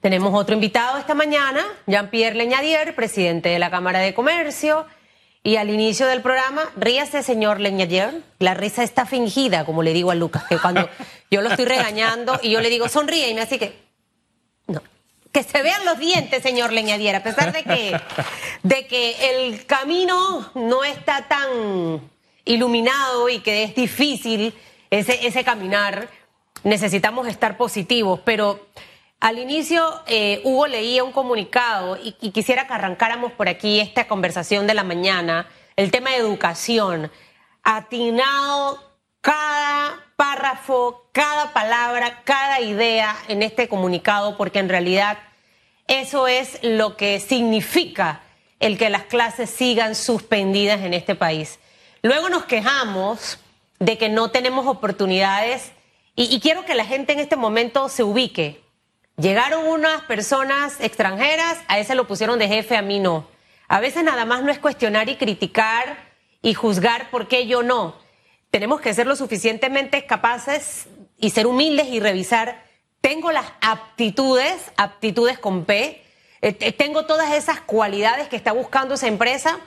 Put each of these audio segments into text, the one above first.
Tenemos otro invitado esta mañana, Jean-Pierre Leñadier, presidente de la Cámara de Comercio. Y al inicio del programa, ríase, señor Leñadier. La risa está fingida, como le digo a Lucas, que cuando yo lo estoy regañando y yo le digo, sonríe, y me hace que. No. Que se vean los dientes, señor Leñadier, a pesar de que, de que el camino no está tan iluminado y que es difícil ese, ese caminar, necesitamos estar positivos, pero al inicio, eh, Hugo leía un comunicado y, quisiera que arrancáramos por aquí esta conversación de la mañana, el tema de educación, atinado cada párrafo, cada palabra, cada idea en este comunicado, porque en realidad eso es lo que significa el que las clases sigan suspendidas en este país. Luego nos quejamos de que no tenemos oportunidades y quiero que la gente en este momento se ubique. Llegaron unas personas extranjeras, a ese lo pusieron de jefe, a mí no. A veces nada más no es cuestionar y criticar y juzgar por qué yo no. Tenemos que ser lo suficientemente capaces y ser humildes y revisar, tengo las aptitudes, aptitudes con P, eh, tengo todas esas cualidades que está buscando esa empresa.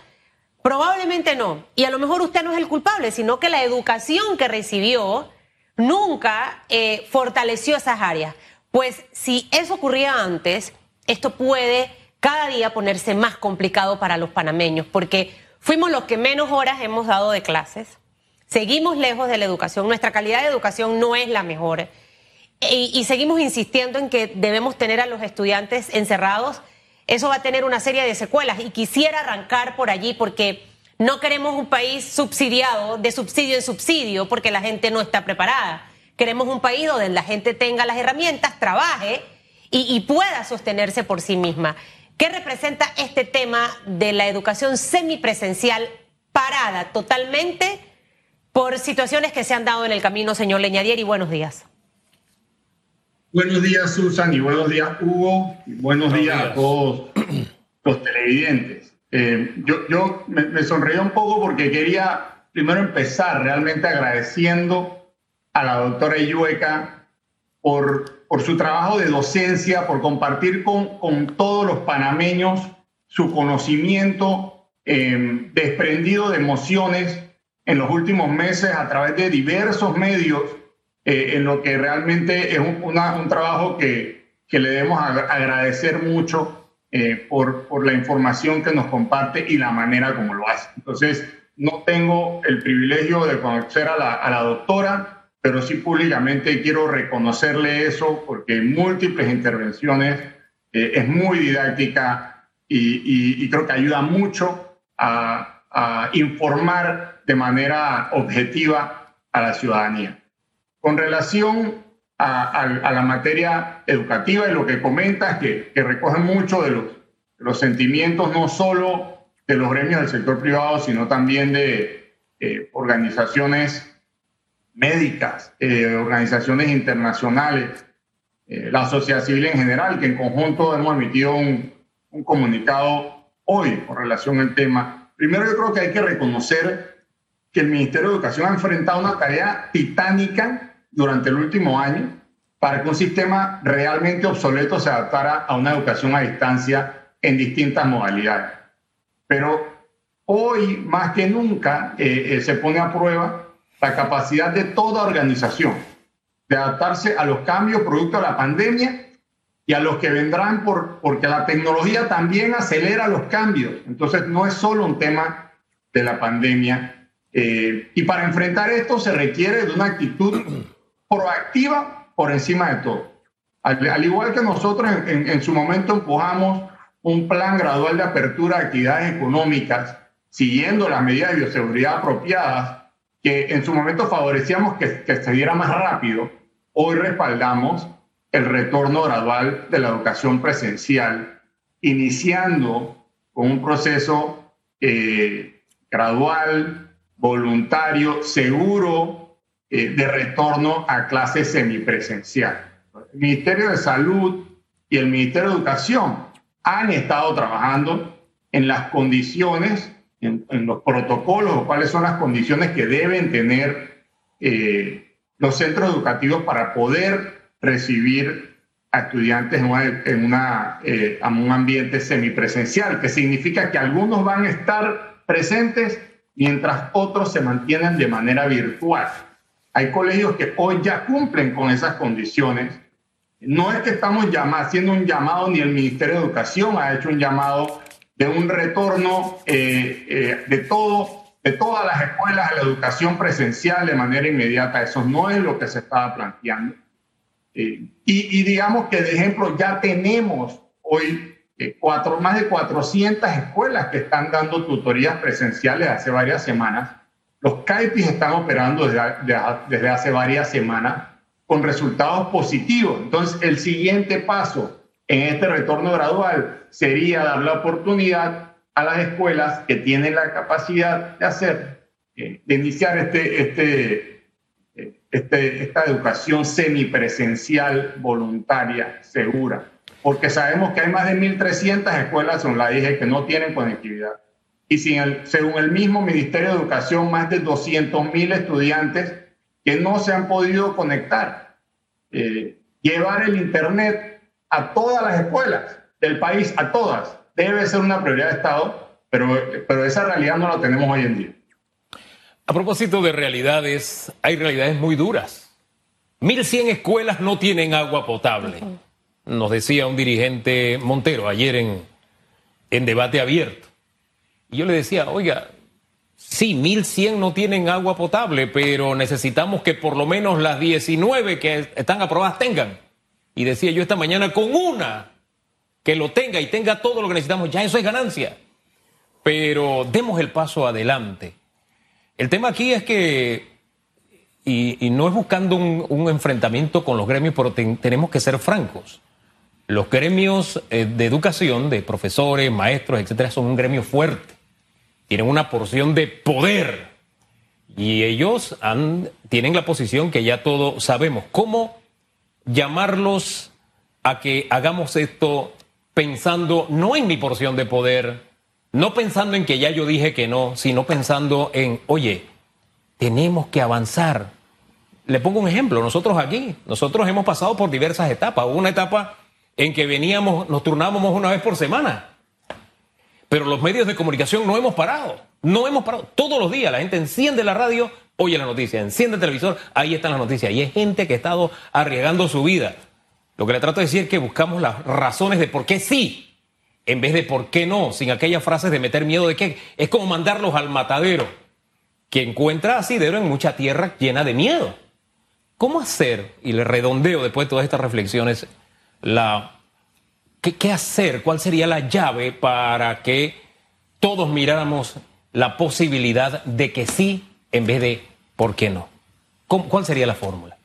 Probablemente no. Y a lo mejor usted no es el culpable, sino que la educación que recibió nunca eh, fortaleció esas áreas. Pues si eso ocurría antes, esto puede cada día ponerse más complicado para los panameños, porque fuimos los que menos horas hemos dado de clases, seguimos lejos de la educación, nuestra calidad de educación no es la mejor y, y seguimos insistiendo en que debemos tener a los estudiantes encerrados. Eso va a tener una serie de secuelas y quisiera arrancar por allí porque no queremos un país subsidiado de subsidio en subsidio porque la gente no está preparada. Queremos un país donde la gente tenga las herramientas, trabaje y, pueda sostenerse por sí misma. ¿Qué representa este tema de la educación semipresencial parada totalmente por situaciones que se han dado en el camino, señor Leñadier? Y buenos días. Buenos días, Susan, y buenos días, Hugo, y buenos, días, a todos los televidentes. Eh, yo yo me, me sonreí un poco porque quería primero empezar realmente agradeciendo a la doctora Yueca por, por su trabajo de docencia, por compartir con, con todos los panameños su conocimiento em, desprendido de emociones en los últimos meses a través de diversos medios, eh, en lo que realmente es un, un trabajo que, que, le debemos agradecer mucho eh, por, por la información que nos comparte y la manera como lo hace. Entonces, no tengo el privilegio de conocer a la, a la doctora, pero sí públicamente quiero reconocerle eso porque en múltiples intervenciones eh, es muy didáctica y, creo que ayuda mucho a, informar de manera objetiva a la ciudadanía. Con relación a, la materia educativa y lo que comentas, que, que recoge mucho de los, los sentimientos no solo de los gremios del sector privado, sino también de eh, organizaciones médicas, eh, organizaciones internacionales, eh, la sociedad civil en general, que en conjunto hemos emitido un, un comunicado hoy con relación al tema. Primero yo creo que hay que reconocer que el Ministerio de Educación ha enfrentado una tarea titánica durante el último año para que un sistema realmente obsoleto se adaptara a una educación a distancia en distintas modalidades. Pero hoy, más que nunca, eh, se pone a prueba la capacidad de toda organización de adaptarse a los cambios producto de la pandemia y a los que vendrán por, porque la tecnología también acelera los cambios. Entonces no es solo un tema de la pandemia. Eh, y para enfrentar esto se requiere de una actitud proactiva por encima de todo. Al, igual que nosotros en, en, su momento empujamos un plan gradual de apertura de actividades económicas, siguiendo las medidas de bioseguridad apropiadas, que en su momento favorecíamos que, que se diera más rápido, hoy respaldamos el retorno gradual de la educación presencial, iniciando con un proceso eh, gradual, voluntario, seguro eh, de retorno a clases semipresencial. El Ministerio de Salud y el Ministerio de Educación han estado trabajando en las condiciones en, los protocolos o cuáles son las condiciones que deben tener eh, los centros educativos para poder recibir a estudiantes en, una, eh, un ambiente semipresencial, que significa que algunos van a estar presentes mientras otros se mantienen de manera virtual. Hay colegios que hoy ya cumplen con esas condiciones. No es que estamos haciendo un llamado, ni el Ministerio de Educación ha hecho un llamado de un retorno eh, eh, de todo de todas las escuelas a la educación presencial de manera inmediata. Eso no es lo que se estaba planteando. Eh, y, digamos que de ejemplo ya tenemos hoy cuatro, más de 400 escuelas que están dando tutorías presenciales hace varias semanas. Los CAIPIS están operando desde, desde hace varias semanas con resultados positivos. Entonces, el siguiente paso en este retorno gradual sería dar la oportunidad a las escuelas que tienen la capacidad de hacer, eh, de iniciar este, este, eh, este, esta educación semipresencial voluntaria, segura. Porque sabemos que hay más de 1.300 escuelas la dije, que no tienen conectividad. Y sin el, según el mismo Ministerio de Educación, más de 200.000 estudiantes que no se han podido conectar. Eh, llevar el Internet a todas las escuelas del país, a todas, debe ser una prioridad de Estado, pero, pero esa realidad no la tenemos hoy en día. A propósito de realidades, hay realidades muy duras. 1.100 escuelas no tienen agua potable. Nos decía un dirigente Montero ayer en, en debate abierto. Y yo le decía, oiga, sí, 1.100 no tienen agua potable, pero necesitamos que por lo menos las 19 que están aprobadas tengan. Y decía yo esta mañana, con una que lo tenga y tenga todo lo que necesitamos, ya eso es ganancia. Pero demos el paso adelante. El tema aquí es que, y, no es buscando un, enfrentamiento con los gremios, pero tenemos que ser francos. Los gremios eh, de educación, de profesores, maestros, etcétera, son un gremio fuerte. Tienen una porción de poder. Y ellos tienen la posición que ya todos sabemos. ¿Cómo llamarlos a que hagamos esto pensando no en mi porción de poder, no pensando en que ya yo dije que no, sino pensando en, oye, tenemos que avanzar. Le pongo un ejemplo, nosotros aquí, nosotros hemos pasado por diversas etapas. Hubo una etapa en que veníamos, nos turnábamos una vez por semana, pero los medios de comunicación no hemos parado, no hemos parado. Todos los días la gente enciende la radio, oye la noticia, enciende el televisor, ahí están las noticias. Y hay gente que ha estado arriesgando su vida lo que le trato de decir es que buscamos las razones de por qué sí, en vez de por qué no, sin aquellas frases de meter miedo de que es como mandarlos al matadero, que encuentra asidero en mucha tierra llena de miedo. ¿Cómo hacer, y le redondeo después de todas estas reflexiones, la, ¿qué, qué hacer? ¿Cuál sería la llave para que todos miráramos la posibilidad de que sí en vez de por qué no? ¿Cuál sería la fórmula?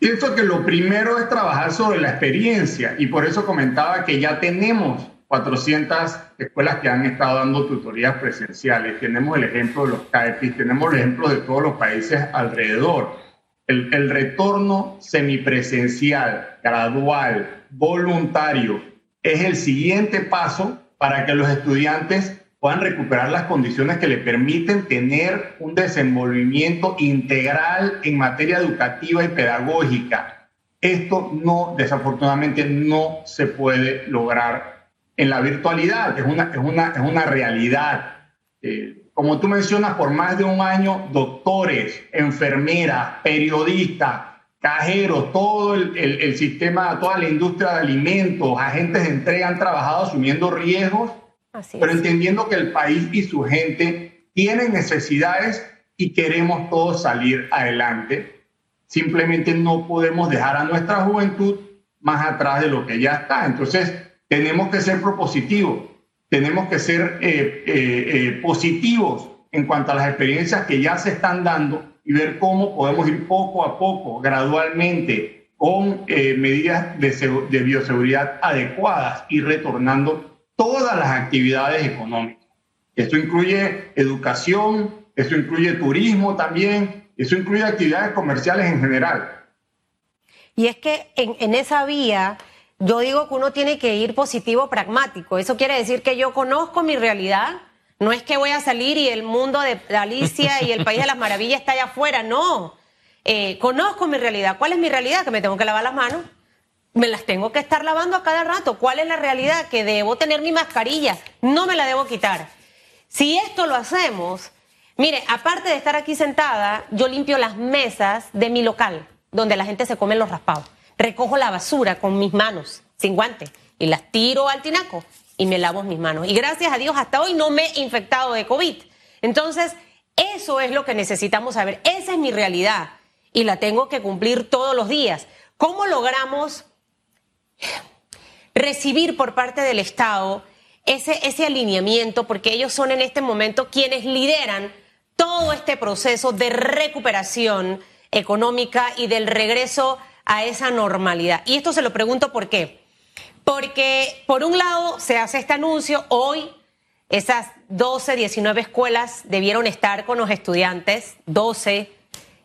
Pienso que lo primero es trabajar sobre la experiencia y por eso comentaba que ya tenemos 400 escuelas que han estado dando tutorías presenciales. Tenemos el ejemplo de los CAEPIS, tenemos el ejemplo de todos los países alrededor. El, el retorno semipresencial, gradual, voluntario, es el siguiente paso para que los estudiantes puedan recuperar las condiciones que le permiten tener un desenvolvimiento integral en materia educativa y pedagógica. Esto no, desafortunadamente, no se puede lograr en la virtualidad, es una, es una, es una realidad. Eh, como tú mencionas, por más de un año, doctores, enfermeras, periodistas, cajeros, todo el, el, el sistema, toda la industria de alimentos, agentes de entrega han trabajado asumiendo riesgos pero entendiendo que el país y su gente tienen necesidades y queremos todos salir adelante. Simplemente no podemos dejar a nuestra juventud más atrás de lo que ya está. Entonces, tenemos que ser propositivos, tenemos que ser eh, eh, eh, positivos en cuanto a las experiencias que ya se están dando y ver cómo podemos ir poco a poco, gradualmente, con medidas de, de bioseguridad adecuadas y retornando todas las actividades económicas. Esto incluye educación, esto incluye turismo también, eso incluye actividades comerciales en general. Y es que en, en esa vía, yo digo que uno tiene que ir positivo, pragmático. Eso quiere decir que yo conozco mi realidad. No es que voy a salir y el mundo de Alicia y el País de las Maravillas está allá afuera, no. Eh, conozco mi realidad. ¿Cuál es mi realidad? Que me tengo que lavar las manos, me las tengo que estar lavando a cada rato. ¿Cuál es la realidad? Que debo tener mi mascarilla, no me la debo quitar. Si esto lo hacemos, mire, aparte de estar aquí sentada, yo limpio las mesas de mi local, donde la gente se come los raspados. Recojo la basura con mis manos, sin guantes, y las tiro al tinaco y me lavo mis manos. Y gracias a Dios hasta hoy no me he infectado de COVID. Entonces, eso es lo que necesitamos saber. Esa es mi realidad y la tengo que cumplir todos los días. ¿Cómo logramos recibir por parte del Estado ese, ese alineamiento? Porque ellos son en este momento quienes lideran todo este proceso de recuperación económica y del regreso a esa normalidad. Y esto se lo pregunto por qué. Porque por un lado se hace este anuncio, hoy esas 12, 19 escuelas debieron estar con los estudiantes, 12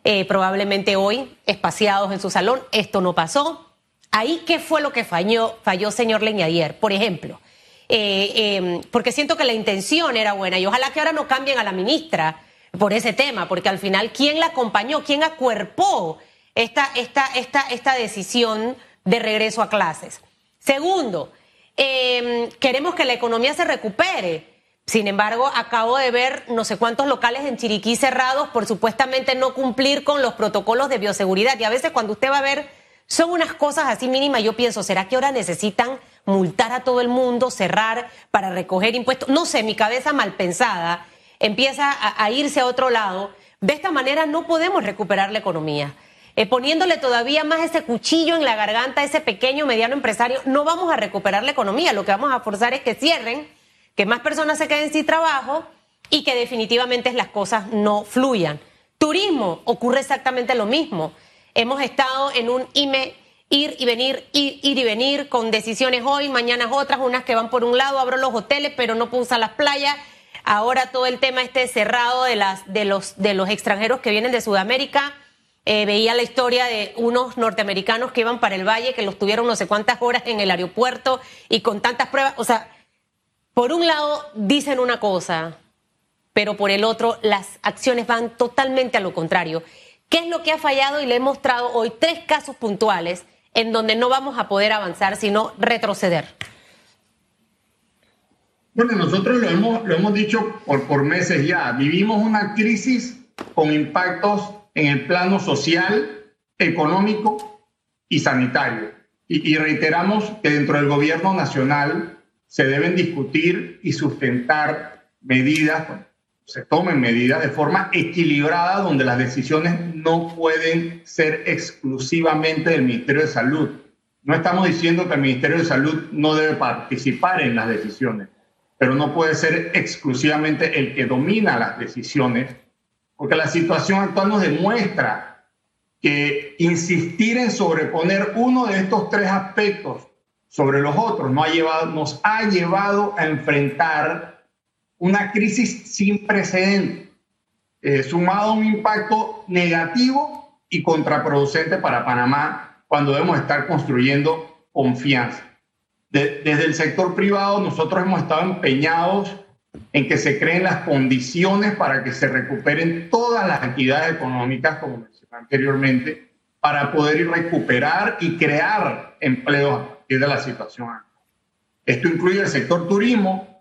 eh, probablemente hoy, espaciados en su salón. Esto no pasó. Ahí, ¿qué fue lo que falló, falló señor Leñadier? Por ejemplo, eh, em, porque siento que la intención era buena y ojalá que ahora no cambien a la ministra por ese tema, porque al final, ¿quién la acompañó? ¿Quién acuerpó esta, esta, esta, esta decisión de regreso a clases? Segundo, em, queremos que la economía se recupere. Sin embargo, acabo de ver no sé cuántos locales en Chiriquí cerrados por supuestamente no cumplir con los protocolos de bioseguridad. Y a veces cuando usted va a ver, son unas cosas así mínimas. Yo pienso, ¿será que ahora necesitan multar a todo el mundo, cerrar para recoger impuestos? No sé, mi cabeza mal pensada empieza a, irse a otro lado. De esta manera no podemos recuperar la economía. Eh, poniéndole todavía más ese cuchillo en la garganta a ese pequeño, mediano empresario, no vamos a recuperar la economía. Lo que vamos a forzar es que cierren que más personas se queden sin trabajo y que definitivamente las cosas no fluyan. Turismo, ocurre exactamente lo mismo. Hemos estado en un IME, ir y venir, ir, ir y venir, con decisiones hoy, mañana otras, unas que van por un lado, abro los hoteles, pero no puedo usar las playas. Ahora todo el tema este cerrado de, los extranjeros que vienen de Sudamérica. Eh, veía la historia de unos norteamericanos que iban para el valle, que los tuvieron no sé cuántas horas en el aeropuerto y con tantas pruebas. O sea, por un lado dicen una cosa, pero por el otro las acciones van totalmente a lo contrario. ¿Qué es lo que ha fallado? Y le he mostrado hoy tres casos puntuales en donde no vamos a poder avanzar, sino retroceder. Bueno, nosotros lo hemos, lo hemos dicho por, por meses ya. Vivimos una crisis con impactos en el plano social, económico y sanitario. Y, y reiteramos que dentro del gobierno nacional se deben discutir y sustentar medidas, se tomen medidas de forma equilibrada donde las decisiones no pueden ser exclusivamente del Ministerio de Salud. No estamos diciendo que el Ministerio de Salud no debe participar en las decisiones, pero no puede ser exclusivamente el que domina las decisiones, porque la situación actual nos demuestra que insistir en sobreponer uno de estos tres aspectos sobre los otros, nos ha llevado, nos ha llevado a enfrentar una crisis sin precedentes, eh, sumado a un impacto negativo y contraproducente para Panamá cuando debemos estar construyendo confianza. desde el sector privado nosotros hemos estado empeñados en que se creen las condiciones para que se recuperen todas las actividades económicas, como mencioné anteriormente, para poder recuperar y crear empleos de la situación Esto incluye el sector turismo,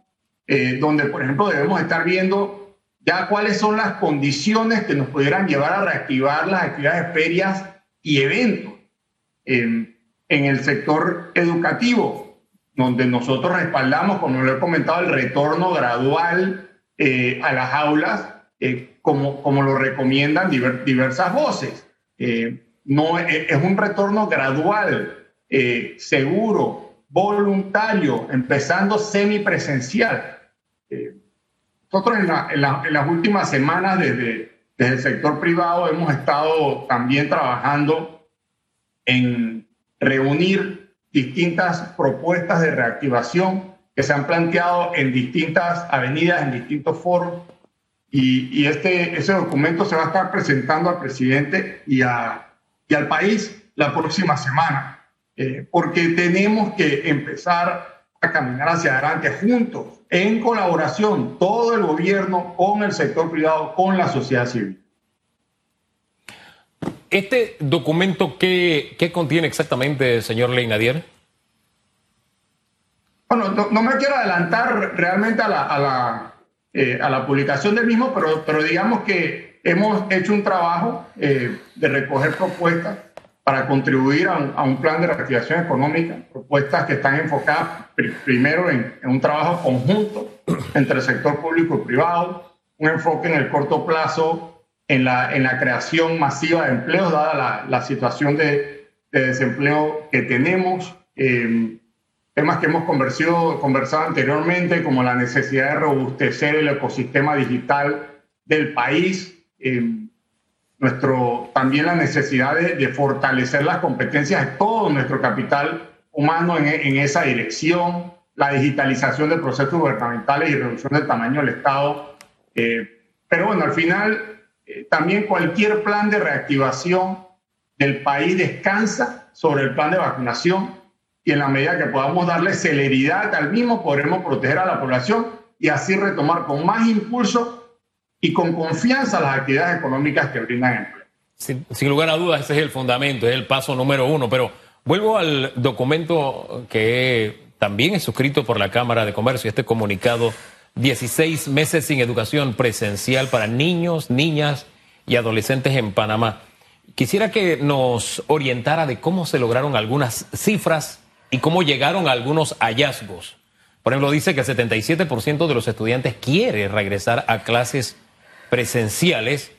eh, donde, por ejemplo, debemos estar viendo ya cuáles son las condiciones que nos pudieran llevar a reactivar las actividades ferias y eventos. en el sector educativo, donde nosotros respaldamos, como lo he comentado, el retorno gradual eh, a las aulas, eh, como, como lo recomiendan diversas voces. no, es un retorno gradual eh, seguro, voluntario, empezando semipresencial. Nosotros en, las últimas semanas desde, desde el sector privado hemos estado también trabajando en reunir distintas propuestas de reactivación que se han planteado en distintas avenidas, en distintos foros. Y, y, este, ese documento se va a estar presentando al presidente y, a, y al país la próxima semana. Eh, porque tenemos que empezar a caminar hacia adelante juntos, en colaboración, todo el gobierno con el sector privado, con la sociedad civil. ¿Este documento qué, qué contiene exactamente, señor Leinadier? Bueno, no, me quiero adelantar realmente a la, a la, eh, a la publicación del mismo, pero, pero digamos que hemos hecho un trabajo eh, de recoger propuestas para contribuir a un, plan de reactivación económica, propuestas que están enfocadas primero en, en, un trabajo conjunto entre el sector público y privado, un enfoque en el corto plazo en la, en la creación masiva de empleos, dada la, la situación de, de, desempleo que tenemos. Eh, temas que hemos conversado, conversado anteriormente, como la necesidad de robustecer el ecosistema digital del país, eh, nuestro, también la necesidad de, fortalecer las competencias de todo nuestro capital humano en, en, esa dirección, la digitalización de procesos gubernamentales y reducción del tamaño del Estado. Eh, pero bueno, al final, eh, también cualquier plan de reactivación del país descansa sobre el plan de vacunación y en la medida que podamos darle celeridad al mismo, podremos proteger a la población y así retomar con más impulso y con confianza las actividades económicas que brindan empleo. Sin, lugar a dudas, ese es el fundamento, es el paso número uno. Pero vuelvo al documento que también es suscrito por la Cámara de Comercio, este comunicado, 16 meses sin educación presencial para niños, niñas y adolescentes en Panamá. Quisiera que nos orientara de cómo se lograron algunas cifras y cómo llegaron a algunos hallazgos. Por ejemplo, dice que el 77% de los estudiantes quiere regresar a clases presenciales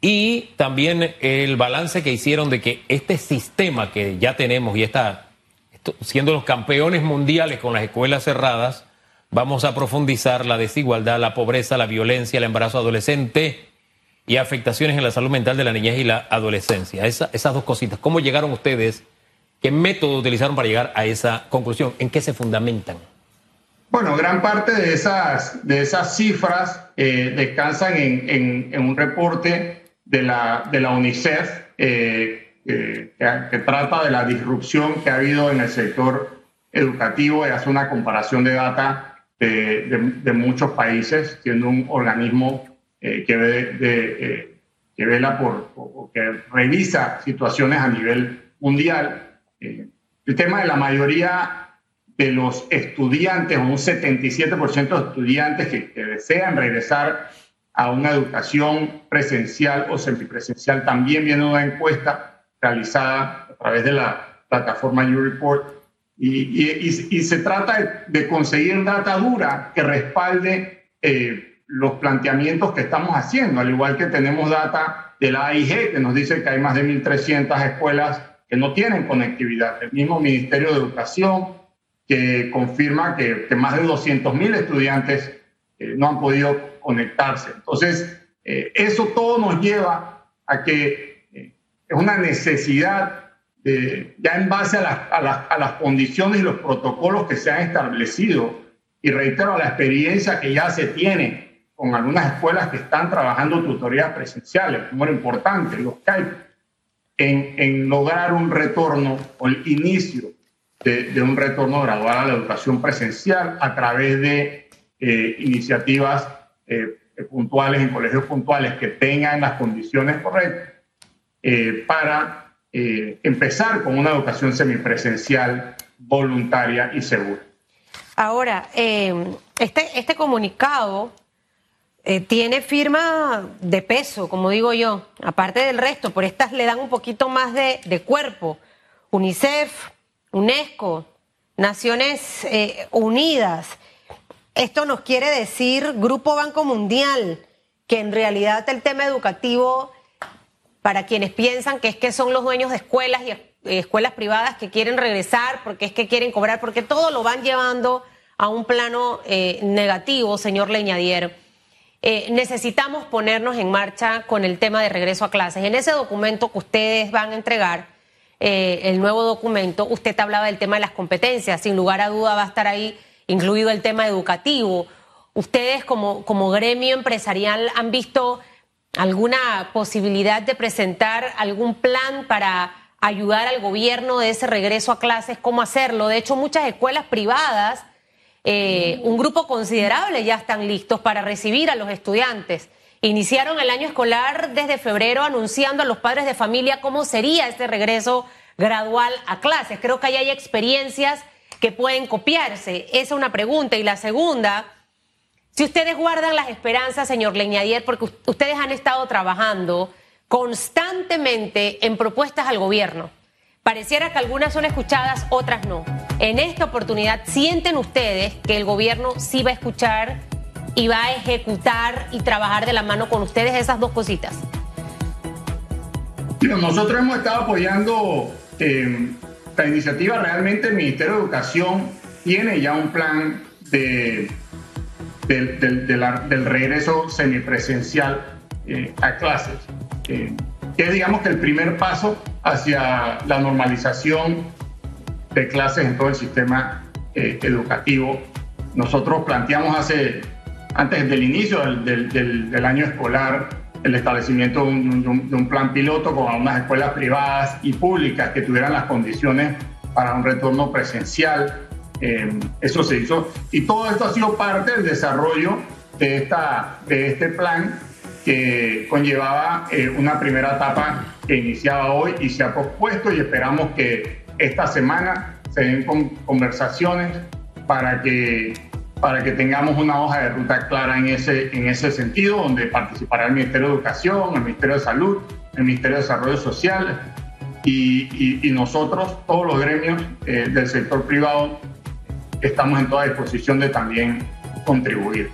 y también el balance que hicieron de que este sistema que ya tenemos y está siendo los campeones mundiales con las escuelas cerradas, vamos a profundizar la desigualdad, la pobreza, la violencia, el embarazo adolescente y afectaciones en la salud mental de la niñez y la adolescencia. esas dos cositas. ¿Cómo llegaron ustedes ¿Qué método utilizaron para llegar a esa conclusión? ¿En qué se fundamentan? Bueno, gran parte de esas, de esas cifras eh, descansan en, en, un reporte de la, de la UNICEF eh, que, trata de la disrupción que ha habido en el sector educativo y hace una comparación de data de, de, muchos países, siendo un organismo eh, que, ve, que vela por, o que revisa situaciones a nivel mundial. El tema de la mayoría de los estudiantes, un 77% de estudiantes que, desean regresar a una educación presencial o semipresencial, también viene una encuesta realizada a través de la plataforma YouReport. Y, y, se trata de, conseguir data dura que respalde eh, los planteamientos que estamos haciendo, al igual que tenemos data de la AIG que nos dice que hay más de 1.300 escuelas que no tienen conectividad. El mismo Ministerio de Educación que confirma que, más de 200.000 estudiantes eh, no han podido conectarse. Entonces, eh, eso todo nos lleva a que eh, es una necesidad, ya en base a, a las condiciones y los protocolos que se han establecido, y reitero la experiencia que ya se tiene con algunas escuelas que están trabajando tutorías presenciales, como era importante, los CAIP, en, lograr un retorno o el inicio de, un retorno gradual a la educación presencial a través de eh, iniciativas eh, puntuales en colegios puntuales que tengan las condiciones correctas eh, para empezar con una educación semipresencial voluntaria y segura. Ahora, este, este comunicado eh, tiene firma de peso, como digo yo, aparte del resto, por estas le dan un poquito más de, cuerpo. UNICEF, UNESCO, Naciones eh, Unidas. Esto nos quiere decir Grupo Banco Mundial, que en realidad el tema educativo, para quienes piensan que es que son los dueños de escuelas y eh, escuelas privadas que quieren regresar, porque es que quieren cobrar, porque todo lo van llevando a un plano negativo, señor Leñadier. Eh, necesitamos ponernos en marcha con el tema de regreso a clases. En ese documento que ustedes van a entregar, eh, el nuevo documento, usted hablaba del tema de las competencias, sin lugar a duda va a estar ahí incluido el tema educativo. ¿Ustedes como, como gremio empresarial han visto alguna posibilidad de presentar algún plan para ayudar al gobierno de ese regreso a clases? ¿Cómo hacerlo? De hecho, muchas escuelas privadas eh, un grupo considerable ya están listos para recibir a los estudiantes iniciaron el año escolar desde febrero anunciando a los padres de familia cómo sería este regreso gradual a clases. Creo que ahí hay experiencias que pueden copiarse. Esa es una pregunta. Y la segunda, si ustedes guardan las esperanzas, señor Leñadier, porque ustedes han estado trabajando constantemente en propuestas al gobierno. Pareciera que algunas son escuchadas, otras no. En esta oportunidad, ¿sienten ustedes que el gobierno sí va a escuchar y va a ejecutar y trabajar de la mano con ustedes esas dos cositas? Nosotros hemos estado apoyando eh, la iniciativa. Realmente el Ministerio de Educación tiene ya un plan de, del regreso semipresencial eh, a clases, eh, que es digamos que el primer paso hacia la normalización de clases en todo el sistema educativo. Nosotros planteamos hace antes del inicio del, año escolar el establecimiento de un, plan piloto con unas escuelas privadas y públicas que tuvieran las condiciones para un retorno presencial. Eh, eso se hizo. Y todo esto ha sido parte del desarrollo de, esta, de este plan que conllevaba eh, una primera etapa que iniciaba hoy y se ha pospuesto y esperamos que esta semana se den conversaciones para que para que tengamos una hoja de ruta clara en ese, en ese sentido, donde participará el Ministerio de Educación, el Ministerio de Salud, el Ministerio de Desarrollo Social y, nosotros, todos los gremios eh, del sector privado, estamos en toda disposición de también contribuir.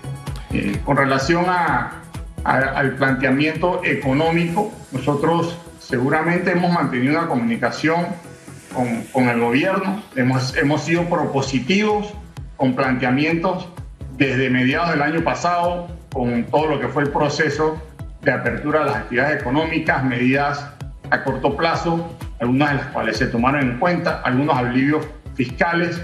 Eh, con relación a, al planteamiento económico, nosotros seguramente hemos mantenido una comunicación con, con el gobierno, hemos, hemos sido propositivos con planteamientos desde mediados del año pasado, con todo lo que fue el proceso de apertura de las actividades económicas, medidas a corto plazo, algunas de las cuales se tomaron en cuenta, algunos alivios fiscales.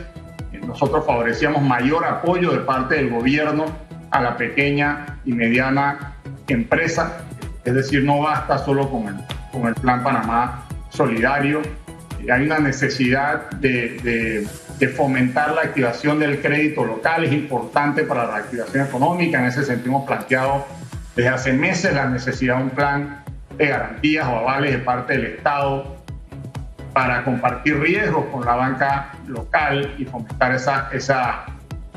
Nosotros favorecíamos mayor apoyo de parte del gobierno a la pequeña y mediana empresa, es decir, no basta solo con el, con el Plan Panamá Solidario, hay una necesidad de, fomentar la activación del crédito local, es importante para la activación económica, en ese sentido hemos planteado desde hace meses la necesidad de un plan de garantías o avales de parte del Estado para compartir riesgos con la banca local y fomentar esa, esa,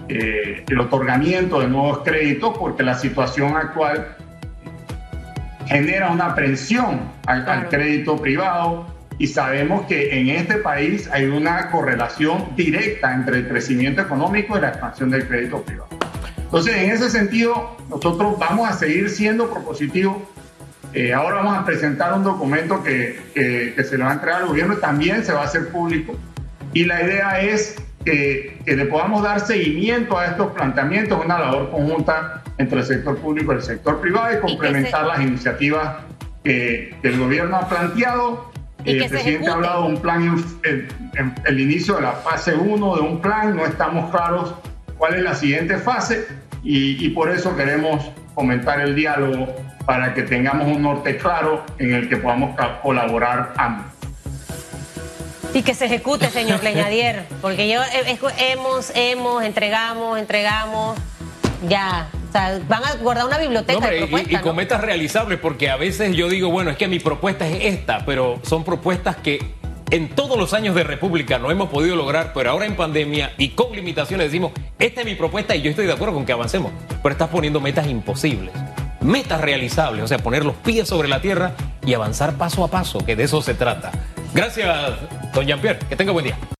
eh, el otorgamiento de nuevos créditos, porque la situación actual genera una aprensión al crédito privado y sabemos que en este país hay una correlación directa entre el crecimiento económico y la expansión del crédito privado. Entonces, en ese sentido, nosotros vamos a seguir siendo propositivos. Eh, ahora vamos a presentar un documento que, que, se le va a entregar al gobierno y también se va a hacer público. Y la idea es que, que le podamos dar seguimiento a estos planteamientos, una labor conjunta entre el sector público y el sector privado y complementar las iniciativas que, que el gobierno ha planteado el presidente ha hablado de un plan, en, el inicio de la fase 1 de un plan, no estamos claros cuál es la siguiente fase y, por eso queremos fomentar el diálogo para que tengamos un norte claro en el que podamos colaborar ambos. Y que se ejecute, señor Leñadier, porque yo hemos, hemos, entregamos, entregamos, ya, o sea, van a guardar una biblioteca. y, con metas realizables, porque a veces yo digo, bueno, es que mi propuesta es esta, pero son propuestas que en todos los años de República no hemos podido lograr, pero ahora en pandemia y con limitaciones decimos, esta es mi propuesta y yo estoy de acuerdo con que avancemos, pero estás poniendo metas imposibles. Metas realizables, o sea, poner los pies sobre la tierra y avanzar paso a paso, que de eso se trata. Gracias, don Jean-Pierre. Que tenga buen día.